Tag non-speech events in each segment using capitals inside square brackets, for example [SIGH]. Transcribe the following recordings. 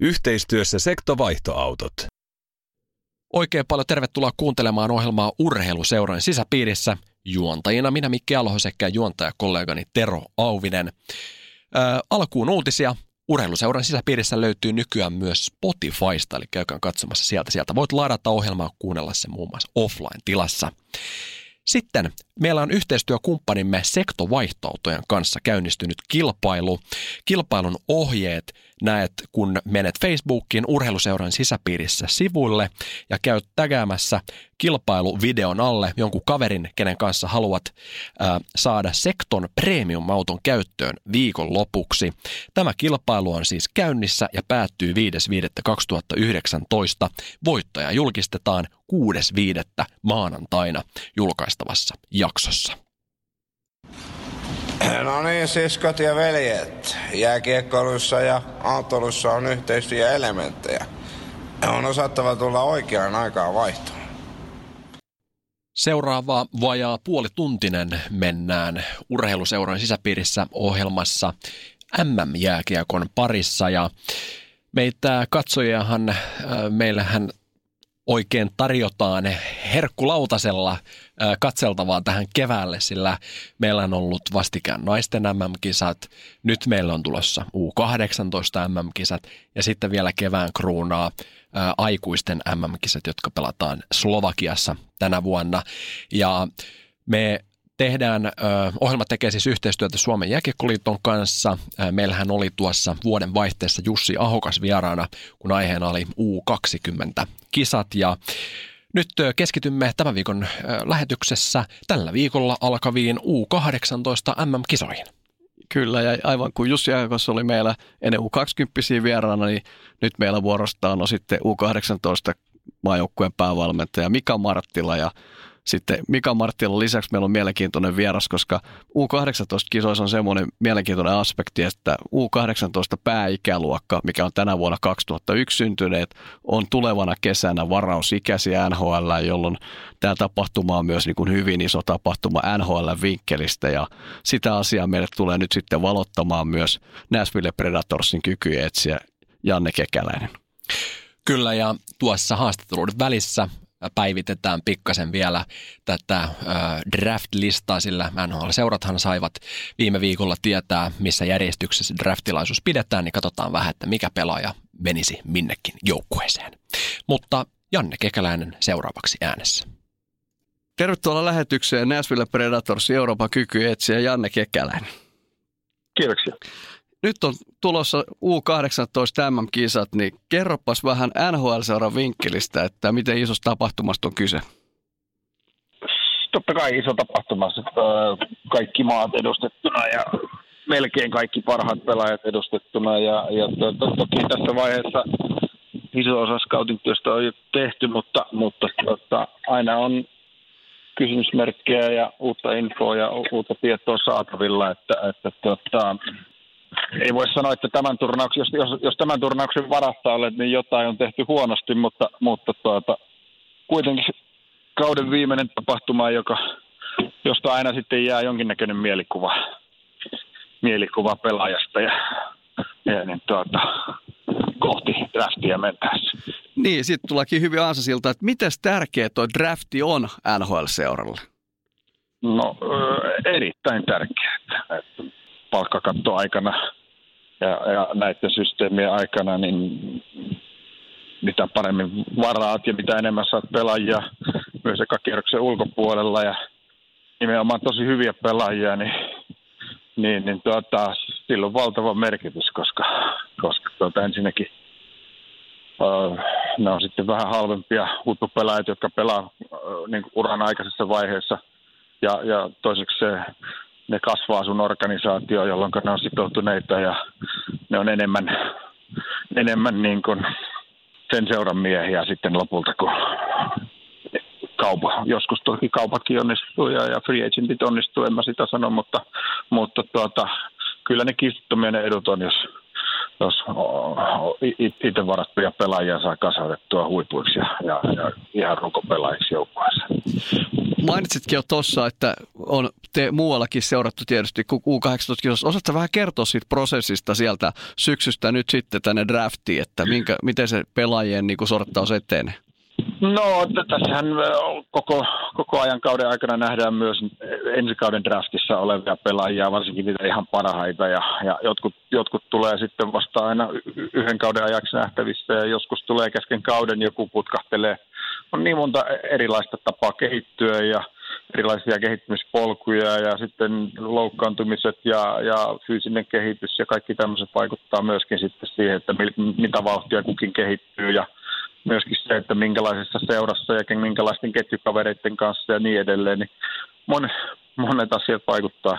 Yhteistyössä sektovaihtoautot. Oikein paljon tervetuloa kuuntelemaan ohjelmaa Urheiluseurojen sisäpiirissä. Juontajina minä Mikki Alho sekä juontajakollegani Tero Auvinen. Ää, alkuun uutisia. Urheiluseuran sisäpiirissä löytyy nykyään myös Spotifysta, eli käykää katsomassa sieltä. Sieltä voit ladata ohjelmaa kuunnella se muun muassa offline-tilassa. Sitten meillä on yhteistyökumppanimme Sektovaihtoautojen kanssa käynnistynyt kilpailu. Kilpailun ohjeet näet, kun menet Facebookin urheiluseuran sisäpiirissä sivuille ja käyt tägäämässä kilpailuvideon alle jonkun kaverin, kenen kanssa haluat ää, saada Sekton premium-auton käyttöön viikon lopuksi. Tämä kilpailu on siis käynnissä ja päättyy 5.5.2019. Voittaja julkistetaan 6.5. maanantaina julkaistavassa jaksossa. No niin, siskot ja veljet. Jääkiekkoilussa ja autolussa on yhteistyöelementtejä. On osattava tulla oikeaan aikaan vaihtoon. Seuraava vajaa puolituntinen mennään urheiluseuran sisäpiirissä ohjelmassa MM-jääkiekon parissa ja meitä katsojahan, meillähän oikein tarjotaan herkkulautasella katseltavaa tähän keväälle, sillä meillä on ollut vastikään naisten MM-kisat, nyt meillä on tulossa U18 MM-kisat ja sitten vielä kevään kruunaa aikuisten MM-kisat, jotka pelataan Slovakiassa tänä vuonna. Ja me tehdään, ohjelma tekee siis yhteistyötä Suomen jääkiekkoliiton kanssa. Meillähän oli tuossa vuoden vaihteessa Jussi Ahokas vieraana, kun aiheena oli U20-kisat ja nyt keskitymme tämän viikon lähetyksessä tällä viikolla alkaviin U18 MM-kisoihin. Kyllä, ja aivan kuin Jussi Aikos oli meillä ennen U20 vieraana, niin nyt meillä vuorostaan on sitten U18 maajoukkueen päävalmentaja Mika Marttila ja sitten Mika Marttila lisäksi meillä on mielenkiintoinen vieras, koska U18-kisoissa on semmoinen mielenkiintoinen aspekti, että U18 pääikäluokka, mikä on tänä vuonna 2001 syntyneet, on tulevana kesänä varausikäisiä NHL, jolloin tämä tapahtuma on myös niin kuin hyvin iso tapahtuma NHL-vinkkelistä ja sitä asiaa meille tulee nyt sitten valottamaan myös Nashville Predatorsin kyky etsiä Janne Kekäläinen. Kyllä, ja tuossa haastatteluiden välissä päivitetään pikkasen vielä tätä draft-listaa, sillä NHL-seurathan saivat viime viikolla tietää, missä järjestyksessä draftilaisuus pidetään, niin katsotaan vähän, että mikä pelaaja menisi minnekin joukkueeseen. Mutta Janne Kekäläinen seuraavaksi äänessä. Tervetuloa lähetykseen Nashville Predators Euroopan kyky etsiä Janne Kekäläinen. Kiitoksia nyt on tulossa U18 MM-kisat, niin kerropas vähän NHL-seuran vinkkelistä, että miten isosta tapahtumasta on kyse? Totta kai iso tapahtuma, kaikki maat edustettuna ja melkein kaikki parhaat pelaajat edustettuna ja, ja to, to, toki tässä vaiheessa iso osa scouting työstä on jo tehty, mutta, mutta tota, aina on kysymysmerkkejä ja uutta infoa ja uutta tietoa saatavilla, että, että tota, ei voi sanoa, että tämän turnauksen, jos, jos, jos tämän turnauksen varassa olet, niin jotain on tehty huonosti, mutta, mutta tuota, kuitenkin kauden viimeinen tapahtuma, joka, josta aina sitten jää jonkinnäköinen mielikuva, mielikuva pelaajasta ja, ja niin tuota, kohti draftia mentäessä. Niin, sitten tullakin hyvin ansasilta, että miten tärkeä tuo drafti on NHL-seuralle? No, erittäin tärkeää. Palkkakattoaikana ja, ja näiden systeemien aikana, niin mitä paremmin varaat ja mitä enemmän saat pelaajia myös kierroksen ulkopuolella ja nimenomaan tosi hyviä pelaajia, niin, niin, niin tuota, sillä on valtava merkitys, koska, koska tuota, ensinnäkin uh, ne on sitten vähän halvempia huippupelaajia, jotka pelaa uh, niin uran aikaisessa vaiheessa. Ja, ja toiseksi se ne kasvaa sun organisaatio, jolloin ne on sitoutuneita ja ne on enemmän, enemmän niin kuin sen seuran miehiä sitten lopulta, kun kaupa, joskus toki kaupakin onnistuu ja, ja free agentit onnistuu, en mä sitä sano, mutta, mutta tuota, kyllä ne kiistottomia ne edut on, jos, jos itse varattuja pelaajia saa kasvatettua huipuiksi ja, ja, ja ihan rukopelaajiksi joukkueessa. Mainitsitkin jo tuossa, että on te muuallakin seurattu tietysti U18-kisossa. Osaatko vähän kertoa siitä prosessista sieltä syksystä nyt sitten tänne draftiin, että minkä, miten se pelaajien niin sorttaus etenee? No, tässähän koko, koko ajan kauden aikana nähdään myös ensi kauden draftissa olevia pelaajia, varsinkin niitä ihan parhaita. Ja, ja jotkut, jotkut tulee sitten vasta aina yhden kauden ajaksi nähtävissä ja joskus tulee kesken kauden, joku putkahtelee. On niin monta erilaista tapaa kehittyä ja erilaisia kehittymispolkuja ja sitten loukkaantumiset ja, ja fyysinen kehitys ja kaikki tämmöiset vaikuttaa myöskin sitten siihen, että mitä vauhtia kukin kehittyy ja – myöskin se, että minkälaisessa seurassa ja minkälaisten ketjukavereiden kanssa ja niin edelleen, niin mon, monet asiat vaikuttaa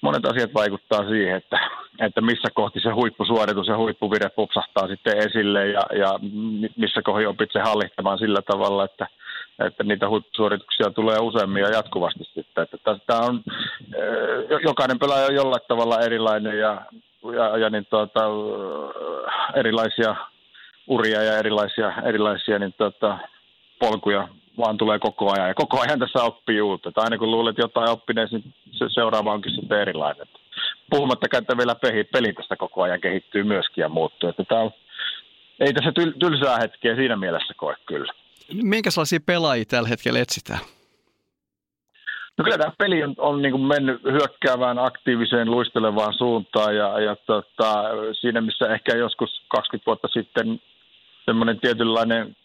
monet asiat vaikuttaa siihen, että, että missä kohti se huippusuoritus ja huippuvire pupsahtaa sitten esille ja, ja missä kohdin opit se hallittamaan sillä tavalla, että, että niitä huippusuorituksia tulee useammin ja jatkuvasti sitten. Että tämä on, jokainen pelaaja on jollain tavalla erilainen ja, ja, ja niin tuota, erilaisia uria ja erilaisia, erilaisia niin tota, polkuja vaan tulee koko ajan. Ja koko ajan tässä oppii uutta. Että aina kun luulet jotain oppineesi, niin se seuraava onkin sitten erilainen. Puhumattakaan, että vielä peli, peli tästä koko ajan kehittyy myöskin ja muuttuu. Että tämä on, ei tässä tyl, tylsää hetkeä siinä mielessä koe kyllä. Minkälaisia pelaajia tällä hetkellä etsitään? No kyllä tämä peli on, on niin kuin mennyt hyökkäävään, aktiiviseen, luistelevaan suuntaan ja, ja tota, siinä missä ehkä joskus 20 vuotta sitten semmoinen tietynlainen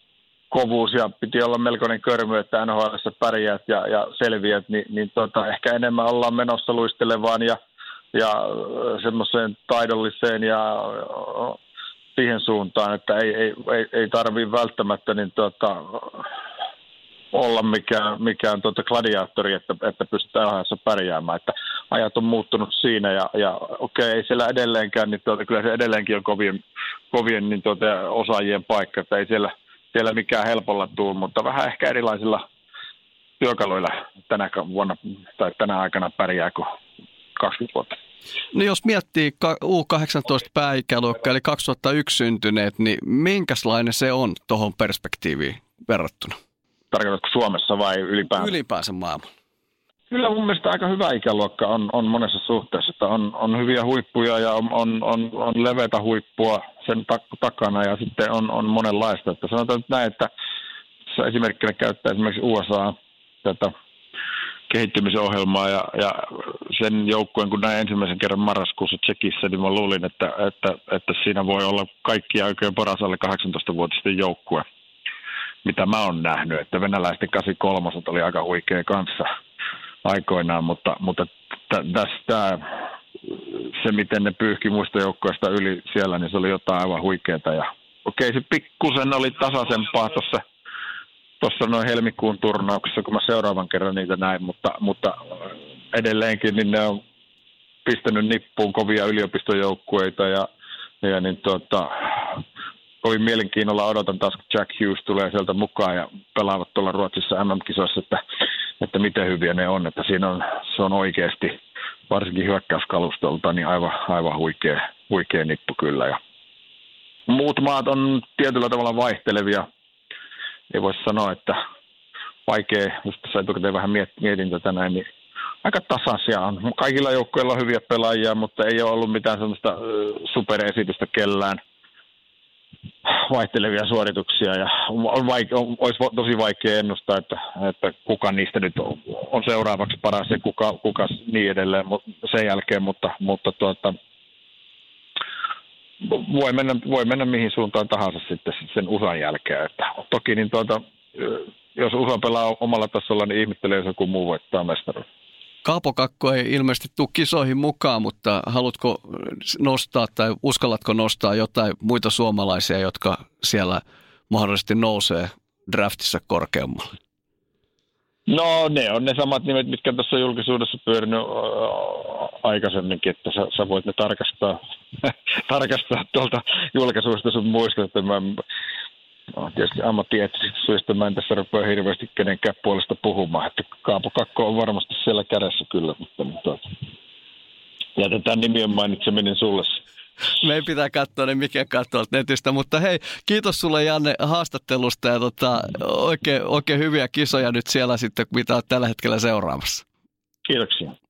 kovuus ja piti olla melkoinen körmy, että NHL pärjäät ja, ja selviät, niin, niin tota, ehkä enemmän ollaan menossa luistelevaan ja, ja semmoiseen taidolliseen ja siihen suuntaan, että ei, ei, ei, ei tarvitse välttämättä niin tota, olla mikään, mikään tuota gladiaattori, että, että pystytään ohjassa pärjäämään. Että ajat on muuttunut siinä ja, ja okei, ei siellä edelleenkään, niin tuota, kyllä se edelleenkin on kovien, kovien niin tuota, osaajien paikka, että ei siellä, siellä mikään helpolla tule, mutta vähän ehkä erilaisilla työkaluilla tänä vuonna tai tänä aikana pärjää kuin 20 vuotta. No jos miettii U18 pääikäluokka eli 2001 syntyneet, niin minkälainen se on tuohon perspektiiviin verrattuna? Tarkoitatko Suomessa vai ylipäänsä? Ylipäänsä maailman. Kyllä mun mielestä aika hyvä ikäluokka on, on monessa suhteessa. Että on, on hyviä huippuja ja on, on, on, on leveätä huippua sen tak- takana ja sitten on, on monenlaista. Että sanotaan nyt näin, että esimerkkinä käyttää esimerkiksi USA tätä kehittymisohjelmaa ja, ja sen joukkueen, kun näin ensimmäisen kerran marraskuussa Tsekissä, niin mä luulin, että, että, että siinä voi olla kaikki oikein paras alle 18-vuotisten joukkue mitä mä oon nähnyt, että venäläisten 83 oli aika huikea kanssa aikoinaan, mutta, mutta tästä se, miten ne pyyhki muista joukkoista yli siellä, niin se oli jotain aivan huikeaa. Ja okei, se pikkusen oli tasaisempaa tuossa tuossa noin helmikuun turnauksessa, kun mä seuraavan kerran niitä näin, mutta, mutta edelleenkin niin ne on pistänyt nippuun kovia yliopistojoukkueita ja, ja niin tuota, kovin mielenkiinnolla odotan taas, kun Jack Hughes tulee sieltä mukaan ja pelaavat tuolla Ruotsissa MM-kisoissa, että, että miten hyviä ne on. Että siinä on, se on oikeasti, varsinkin hyökkäyskalustolta, niin aivan, aivan huikea, huikea nippu kyllä. Ja muut maat on tietyllä tavalla vaihtelevia. Ei voi sanoa, että vaikea, jos tässä etukäteen vähän mietin tätä näin, niin aika tasaisia on. Kaikilla joukkoilla on hyviä pelaajia, mutta ei ole ollut mitään sellaista superesitystä kellään vaihtelevia suorituksia ja on vaike- on, olisi tosi vaikea ennustaa, että, että kuka niistä nyt on, on seuraavaksi paras ja kuka, kuka niin edelleen sen jälkeen, mutta, mutta tuota, voi, mennä, voi mennä mihin suuntaan tahansa sitten sen USAn jälkeen. Että toki niin tuota, jos USA pelaa omalla tasolla, niin ihmettelee, jos joku muu voittaa mestaruuden. Kaapo Kakko ei ilmeisesti tule kisoihin mukaan, mutta haluatko nostaa tai uskallatko nostaa jotain muita suomalaisia, jotka siellä mahdollisesti nousee draftissa korkeammalle? No ne on ne samat nimet, mitkä tässä on julkisuudessa pyörinyt aikaisemminkin, että sä, sä voit ne tarkastaa, [LAUGHS] tarkastaa tuolta julkaisuudesta sun muista, että mä no, tietysti ammattieettisistä syistä mä en tässä rupea hirveästi kenenkään puolesta puhumaan, että Kaapo Kakko on varmasti siellä kädessä kyllä, mutta, mutta jätetään nimien mainitseminen sulle. Me pitää katsoa ne, mikä katsoo netistä. Mutta hei, kiitos sulle Janne haastattelusta ja tota, oikein, oikein hyviä kisoja nyt siellä sitten, mitä olet tällä hetkellä seuraamassa. Kiitoksia.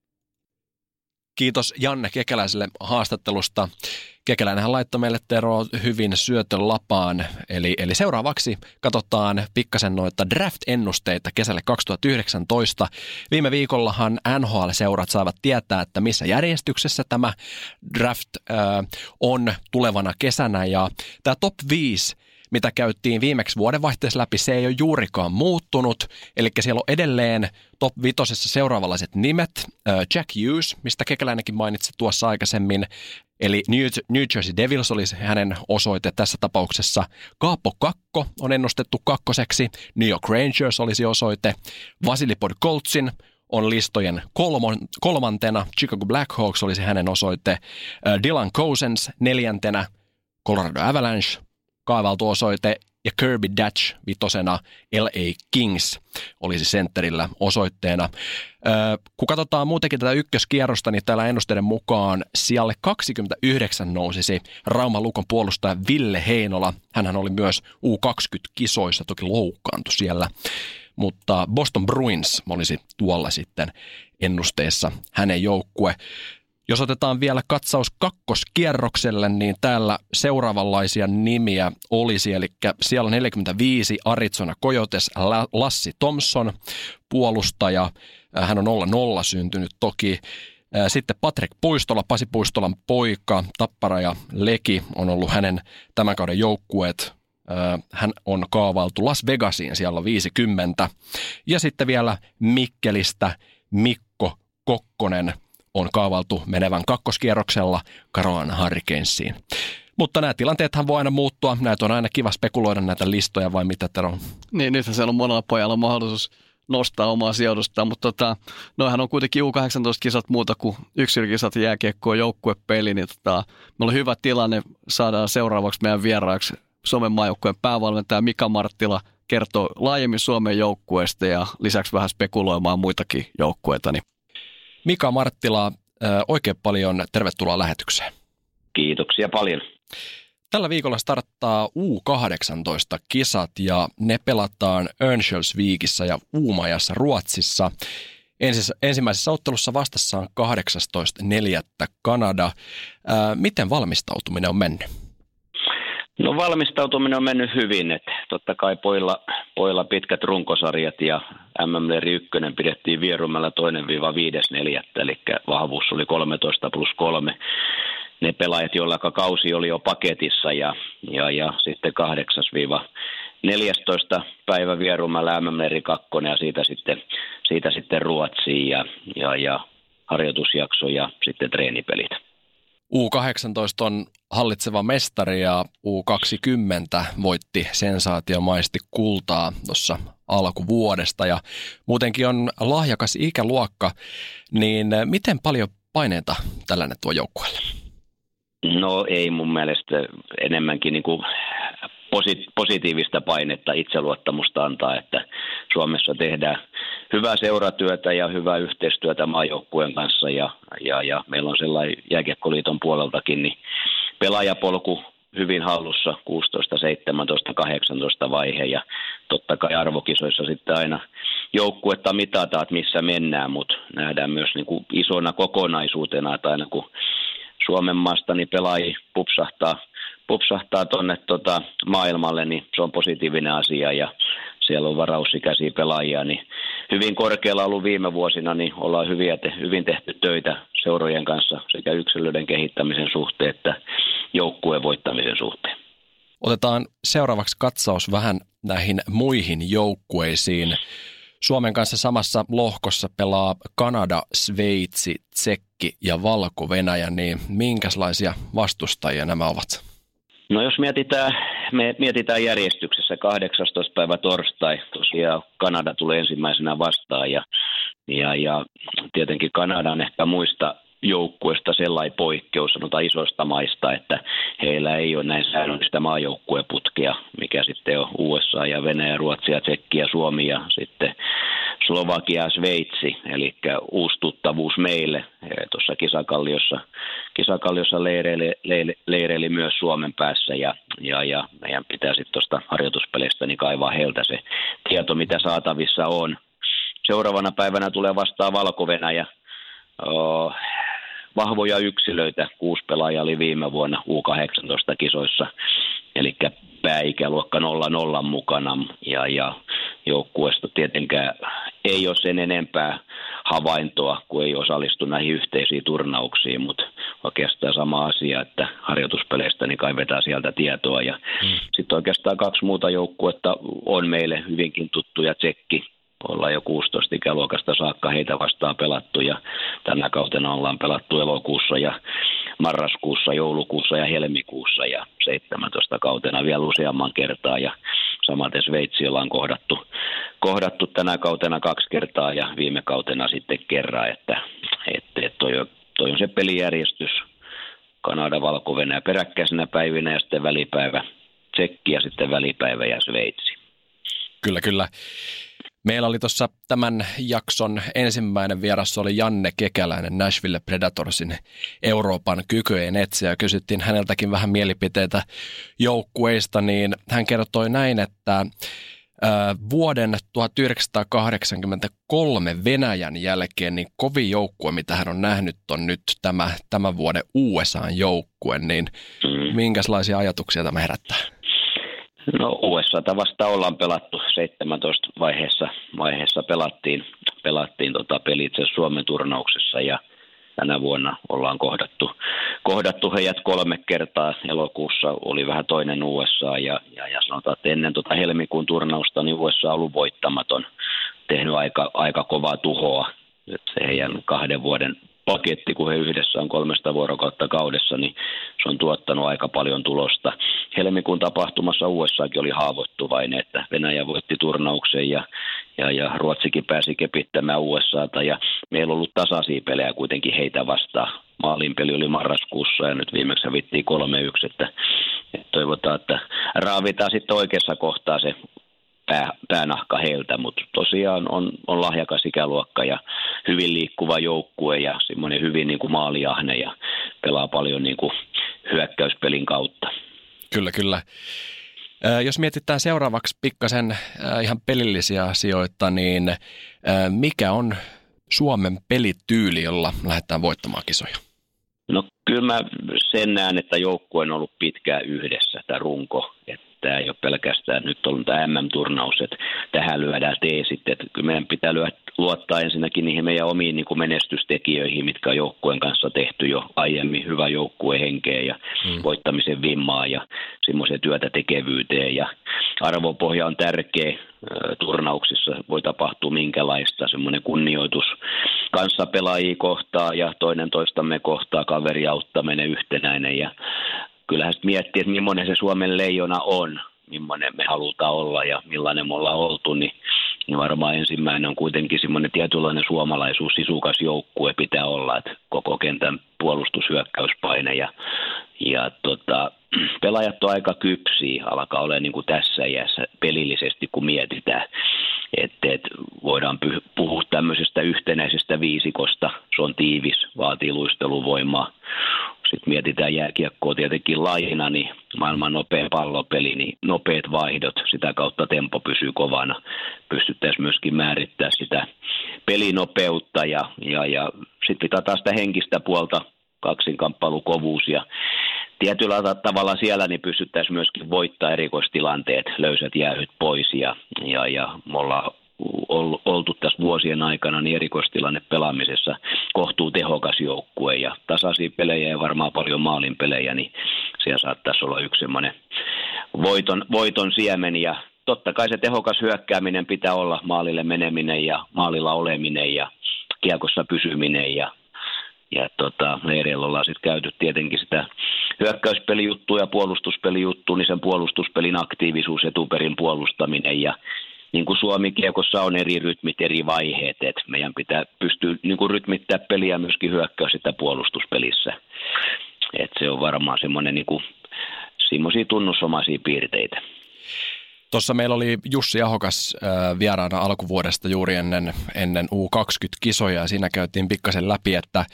Kiitos Janne Kekäläiselle haastattelusta. Kekäläinenhän laittoi meille Tero hyvin syötön lapaan. Eli, eli seuraavaksi katsotaan pikkasen noita draft-ennusteita kesälle 2019. Viime viikollahan NHL-seurat saavat tietää, että missä järjestyksessä tämä draft äh, on tulevana kesänä. Ja tämä top 5 mitä käyttiin viimeksi vuodenvaihteessa läpi, se ei ole juurikaan muuttunut. Eli siellä on edelleen top vitosessa seuraavanlaiset nimet. Jack Hughes, mistä Kekäläinenkin mainitsi tuossa aikaisemmin, Eli New Jersey Devils olisi hänen osoite tässä tapauksessa. Kaapo Kakko on ennustettu kakkoseksi. New York Rangers olisi osoite. Vasili Podkoltsin on listojen kolmon, kolmantena. Chicago Blackhawks olisi hänen osoite. Dylan Cousins neljäntenä. Colorado Avalanche kaavaltu osoite ja Kirby Dutch vitosena LA Kings olisi sentterillä osoitteena. kun katsotaan muutenkin tätä ykköskierrosta, niin täällä ennusteiden mukaan sijalle 29 nousisi Rauma Lukon puolustaja Ville Heinola. Hänhän oli myös U20-kisoissa, toki loukkaantui siellä. Mutta Boston Bruins olisi tuolla sitten ennusteessa hänen joukkue. Jos otetaan vielä katsaus kakkoskierrokselle, niin täällä seuraavanlaisia nimiä olisi, eli siellä 45 Arizona Coyotes Lassi Thompson, puolustaja, hän on olla nolla syntynyt toki. Sitten Patrick Puistola, Pasi Puistolan poika, Tappara ja Leki on ollut hänen tämän kauden joukkueet. Hän on kaavailtu Las Vegasiin, siellä on 50. Ja sitten vielä Mikkelistä Mikko Kokkonen – on kaavaltu menevän kakkoskierroksella Carolina Hurricanesiin. Mutta nämä tilanteethan voi aina muuttua. Näitä on aina kiva spekuloida näitä listoja vai mitä Tero? Niin, nythän siellä on monella pojalla mahdollisuus nostaa omaa sijoitusta, mutta tota, noihän on kuitenkin U18-kisat muuta kuin yksilökisat jääkiekkoon joukkuepeli, niin tota, me on hyvä tilanne, saadaan seuraavaksi meidän vieraaksi Suomen maajoukkueen päävalmentaja Mika Marttila kertoo laajemmin Suomen joukkueesta ja lisäksi vähän spekuloimaan muitakin joukkueita, niin Mika Marttila, oikein paljon tervetuloa lähetykseen. Kiitoksia paljon. Tällä viikolla starttaa U18-kisat ja ne pelataan Örnsköldsvikissä ja Uumajassa Ruotsissa. ensimmäisessä ottelussa vastassa on 18.4. Kanada. miten valmistautuminen on mennyt? No valmistautuminen on mennyt hyvin, että totta kai poilla, poilla pitkät runkosarjat ja MM Leri 1 pidettiin Vierumällä toinen viiva viides neljättä, eli vahvuus oli 13 plus 3. Ne pelaajat, joilla kausi oli jo paketissa ja, ja, ja sitten 8 viiva 14 päivä Vierumällä MM Leri 2 ja siitä sitten, siitä sitten Ruotsiin ja, ja, ja harjoitusjakso ja sitten treenipelit. U18 on hallitseva mestari ja U20 voitti sensaatiomaisesti kultaa tuossa alkuvuodesta ja muutenkin on lahjakas ikäluokka, niin miten paljon paineita tällainen tuo joukkueelle? No ei mun mielestä enemmänkin niin kuin positiivista painetta, itseluottamusta antaa, että Suomessa tehdään hyvää seuratyötä ja hyvää yhteistyötä maajoukkueen kanssa ja, ja, ja meillä on sellainen jääkiekkoliiton puoleltakin niin pelaajapolku hyvin hallussa 16, 17, 18 vaihe ja totta kai arvokisoissa sitten aina joukkuetta mitataan, että missä mennään, mutta nähdään myös niin kuin isona kokonaisuutena, että aina kun Suomen maasta niin pelaajia pupsahtaa, pupsahtaa tuonne tota maailmalle, niin se on positiivinen asia ja siellä on varausikäisiä pelaajia, niin hyvin korkealla ollut viime vuosina, niin ollaan hyviä te, hyvin tehty töitä seurojen kanssa sekä yksilöiden kehittämisen suhteen että joukkueen voittamisen suhteen. Otetaan seuraavaksi katsaus vähän näihin muihin joukkueisiin. Suomen kanssa samassa lohkossa pelaa Kanada, Sveitsi, Tsekki ja Valko-Venäjä, niin minkälaisia vastustajia nämä ovat? No jos mietitään, me mietitään järjestyksessä 18. päivä torstai, tosiaan Kanada tulee ensimmäisenä vastaan ja, ja, ja tietenkin Kanadan ehkä muista joukkueesta sellainen poikkeus, sanotaan isoista maista, että heillä ei ole näin säännöllistä maajoukkueputkea, mikä sitten on USA ja Venäjä, Ruotsi ja Tsekki ja Suomi ja sitten Slovakia ja Sveitsi, eli uusi tuttavuus meille. Tuossa kisakalliossa, kisakalliossa leireili, leireili, myös Suomen päässä ja, ja, ja meidän pitää sitten tuosta harjoituspeleistä niin kaivaa heiltä se tieto, mitä saatavissa on. Seuraavana päivänä tulee vastaan Valko-Venäjä. Oh, vahvoja yksilöitä, kuusi pelaajaa oli viime vuonna U18-kisoissa, eli pääikäluokka 0-0 mukana ja, ja joukkueesta tietenkään ei ole sen enempää havaintoa, kun ei osallistu näihin yhteisiin turnauksiin, mutta oikeastaan sama asia, että harjoituspeleistä niin kaivetaan sieltä tietoa. Ja mm. sitten oikeastaan kaksi muuta joukkuetta on meille hyvinkin tuttuja, Tsekki ollaan jo 16 ikäluokasta saakka heitä vastaan pelattu ja tänä kautena ollaan pelattu elokuussa ja marraskuussa, joulukuussa ja helmikuussa ja 17 kautena vielä useamman kertaa ja samaten Sveitsi ollaan kohdattu, kohdattu tänä kautena kaksi kertaa ja viime kautena sitten kerran, että, että, toi, toi on se pelijärjestys Kanada, valko peräkkäisenä päivinä ja sitten välipäivä Tsekki ja sitten välipäivä ja Sveitsi. Kyllä, kyllä. Meillä oli tuossa tämän jakson ensimmäinen vieras oli Janne Kekäläinen Nashville Predatorsin Euroopan kykyjen etsiä. Kysyttiin häneltäkin vähän mielipiteitä joukkueista, niin hän kertoi näin, että vuoden 1983 Venäjän jälkeen niin kovin joukkue, mitä hän on nähnyt, on nyt tämä tämän vuoden USA-joukkue, niin mm. minkälaisia ajatuksia tämä herättää? No USA vasta ollaan pelattu 17 vaiheessa, vaiheessa pelattiin, pelattiin tota peli itse Suomen turnauksessa ja tänä vuonna ollaan kohdattu, kohdattu heidät kolme kertaa. Elokuussa oli vähän toinen USA ja, ja, ja sanotaan, että ennen tota helmikuun turnausta niin USA on ollut voittamaton, tehnyt aika, aika kovaa tuhoa. Nyt se heidän kahden vuoden paketti, kun he yhdessä on kolmesta vuorokautta kaudessa, niin se on tuottanut aika paljon tulosta. Helmikuun tapahtumassa USAkin oli haavoittuvainen, että Venäjä voitti turnauksen ja, ja, ja Ruotsikin pääsi kepittämään USAta ja meillä on ollut tasaisia pelejä kuitenkin heitä vastaan. Maalinpeli oli marraskuussa ja nyt viimeksi hävittiin 3-1, että, että toivotaan, että raavitaan sitten oikeassa kohtaa se pää, päänahka heiltä, mutta tosiaan on, on lahjakas ikäluokka ja hyvin liikkuva joukkue ja semmoinen hyvin niin kuin maaliahne ja pelaa paljon niin kuin hyökkäyspelin kautta. Kyllä, kyllä. Jos mietitään seuraavaksi pikkasen ihan pelillisiä asioita, niin mikä on Suomen pelityyli, jolla lähdetään voittamaan kisoja? No kyllä mä sen näen, että joukkue on ollut pitkään yhdessä, tämä runko. Että tämä ei ole pelkästään nyt ollut tämä MM-turnaus, että tähän lyödään teesit, että kyllä meidän pitää lyödä, luottaa ensinnäkin niihin meidän omiin niin kuin menestystekijöihin, mitkä on joukkueen kanssa tehty jo aiemmin, hyvä henkeä ja hmm. voittamisen vimmaa ja semmoiseen työtä tekevyyteen ja arvopohja on tärkeä turnauksissa, voi tapahtua minkälaista, semmoinen kunnioitus kanssa pelaajia kohtaa ja toinen toistamme kohtaa, kaveri auttaminen yhtenäinen ja kyllähän sitten miettii, että millainen se Suomen leijona on, millainen me halutaan olla ja millainen me ollaan oltu, niin, niin varmaan ensimmäinen on kuitenkin semmoinen tietynlainen suomalaisuus, sisukas joukkue pitää olla, että koko kentän puolustushyökkäyspaine ja, ja tota, [CLEARS THROAT] pelaajat on aika kypsiä, alkaa olla niin tässä iässä pelillisesti, kun mietitään, että et voidaan puhua tämmöisestä yhtenäisestä viisikosta, se on tiivis, vaatii luisteluvoimaa, sitten mietitään jääkiekkoa tietenkin lajina, niin maailman nopea pallopeli, niin nopeat vaihdot, sitä kautta tempo pysyy kovana. Pystyttäisiin myöskin määrittämään sitä pelinopeutta ja, ja, ja sitten taas sitä henkistä puolta, kaksinkamppailukovuus ja tietyllä tavalla siellä niin pystyttäisiin myöskin voittaa erikoistilanteet, löysät jäähyt pois ja, ja, ja me ollaan oltu tässä vuosien aikana niin erikoistilanne pelaamisessa kohtuu tehokas joukkue ja tasaisia pelejä ja varmaan paljon maalin pelejä, niin siellä saattaisi olla yksi semmoinen voiton, voiton siemen. Ja totta kai se tehokas hyökkääminen pitää olla maalille meneminen ja maalilla oleminen ja kiekossa pysyminen ja ja tota, leireillä ollaan sitten käyty tietenkin sitä hyökkäyspelijuttua ja puolustuspelijuttua, niin sen puolustuspelin aktiivisuus, etuperin puolustaminen ja niin kuin Suomi-kiekossa on eri rytmit, eri vaiheet, että meidän pitää pystyä niin kuin rytmittää peliä myöskin hyökkäys- sitä puolustuspelissä. Et se on varmaan semmoinen niin kuin, semmoisia tunnusomaisia piirteitä. Tuossa meillä oli Jussi Ahokas äh, vieraana alkuvuodesta juuri ennen, ennen U20-kisoja ja siinä käytiin pikkasen läpi, että,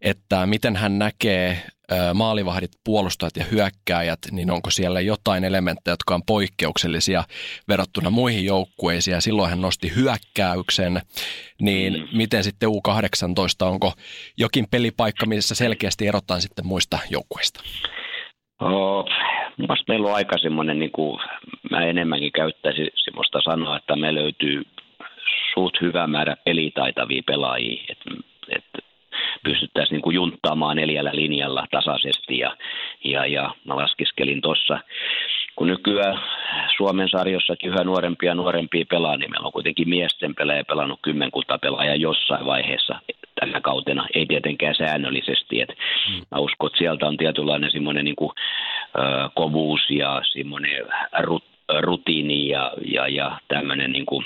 että miten hän näkee maalivahdit, puolustajat ja hyökkääjät, niin onko siellä jotain elementtejä, jotka on poikkeuksellisia verrattuna muihin joukkueisiin ja silloin hän nosti hyökkäyksen, niin mm. miten sitten U18, onko jokin pelipaikka, missä selkeästi erotaan sitten muista joukkueista? Oh, meillä on aika semmoinen, niin kuin, mä enemmänkin käyttäisin semmoista sanoa, että me löytyy suht hyvä määrä pelitaitavia pelaajia, että et pystyttäisiin niin kuin junttaamaan neljällä linjalla tasaisesti ja, ja, ja mä laskiskelin tuossa, kun nykyään Suomen sarjossakin yhä nuorempia ja nuorempia pelaa, niin meillä on kuitenkin miesten pelejä pelannut kymmenkunta pelaajaa jossain vaiheessa tänä kautena, ei tietenkään säännöllisesti. Et mm. Mä uskon, että sieltä on tietynlainen semmoinen niin kuin, ö, kovuus ja semmoinen rut, rutiini ja, ja, ja tämmöinen niin kuin,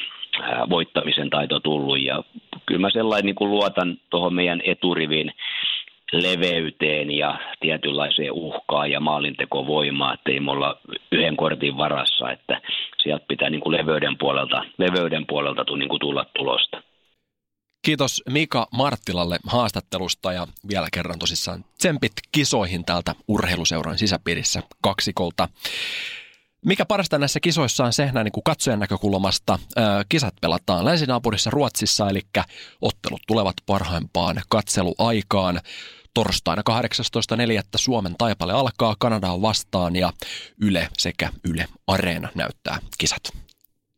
voittamisen taito tullut. Ja kyllä mä sellainen niin kuin luotan tuohon meidän eturivin leveyteen ja tietynlaiseen uhkaan ja maalintekovoimaan, että ei me olla yhden kortin varassa, että sieltä pitää niin kuin leveyden puolelta, leveyden puolelta niin kuin tulla tulosta. Kiitos Mika Marttilalle haastattelusta ja vielä kerran tosissaan tsempit kisoihin täältä urheiluseuran sisäpiirissä kaksikolta. Mikä parasta näissä kisoissa on se näin niin katsojan näkökulmasta. kisat pelataan länsinaapurissa Ruotsissa, eli ottelut tulevat parhaimpaan katseluaikaan. Torstaina 18.4. Suomen taipale alkaa Kanadaa vastaan ja Yle sekä Yle Areena näyttää kisat.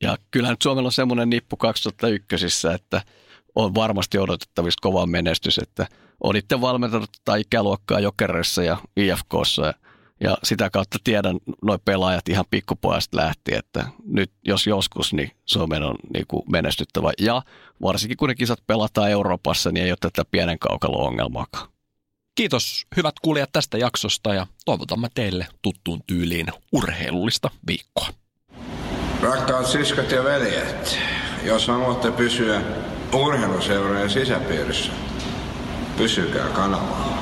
Ja kyllähän nyt Suomella on semmoinen nippu 2001, että on varmasti odotettavissa kova menestys, että olitte valmentanut tai ikäluokkaa Jokerissa ja IFKssa ja, ja sitä kautta tiedän noin pelaajat ihan pikkupojasta lähti, että nyt jos joskus, niin Suomen on niin kuin menestyttävä. Ja varsinkin kun ne kisat pelataan Euroopassa, niin ei ole tätä pienen kaukalon ongelmaakaan. Kiitos hyvät kuulijat tästä jaksosta ja toivotamme teille tuttuun tyyliin urheilullista viikkoa. Rakkaat siskot ja veljet, jos haluatte pysyä urheiluseurojen sisäpiirissä, pysykää kanavalla.